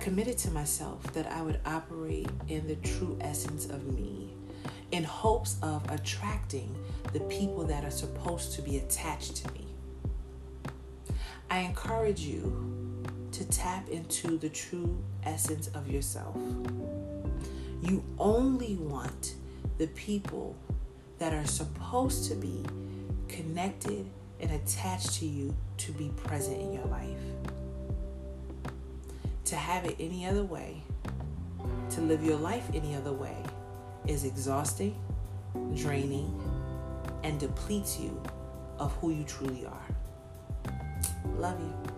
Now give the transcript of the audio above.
committed to myself that I would operate in the true essence of me in hopes of attracting the people that are supposed to be attached to me. I encourage you to tap into the true essence of yourself. You only want the people that are supposed to be connected and attached to you to be present in your life. To have it any other way, to live your life any other way, is exhausting, draining, and depletes you of who you truly are. Love you.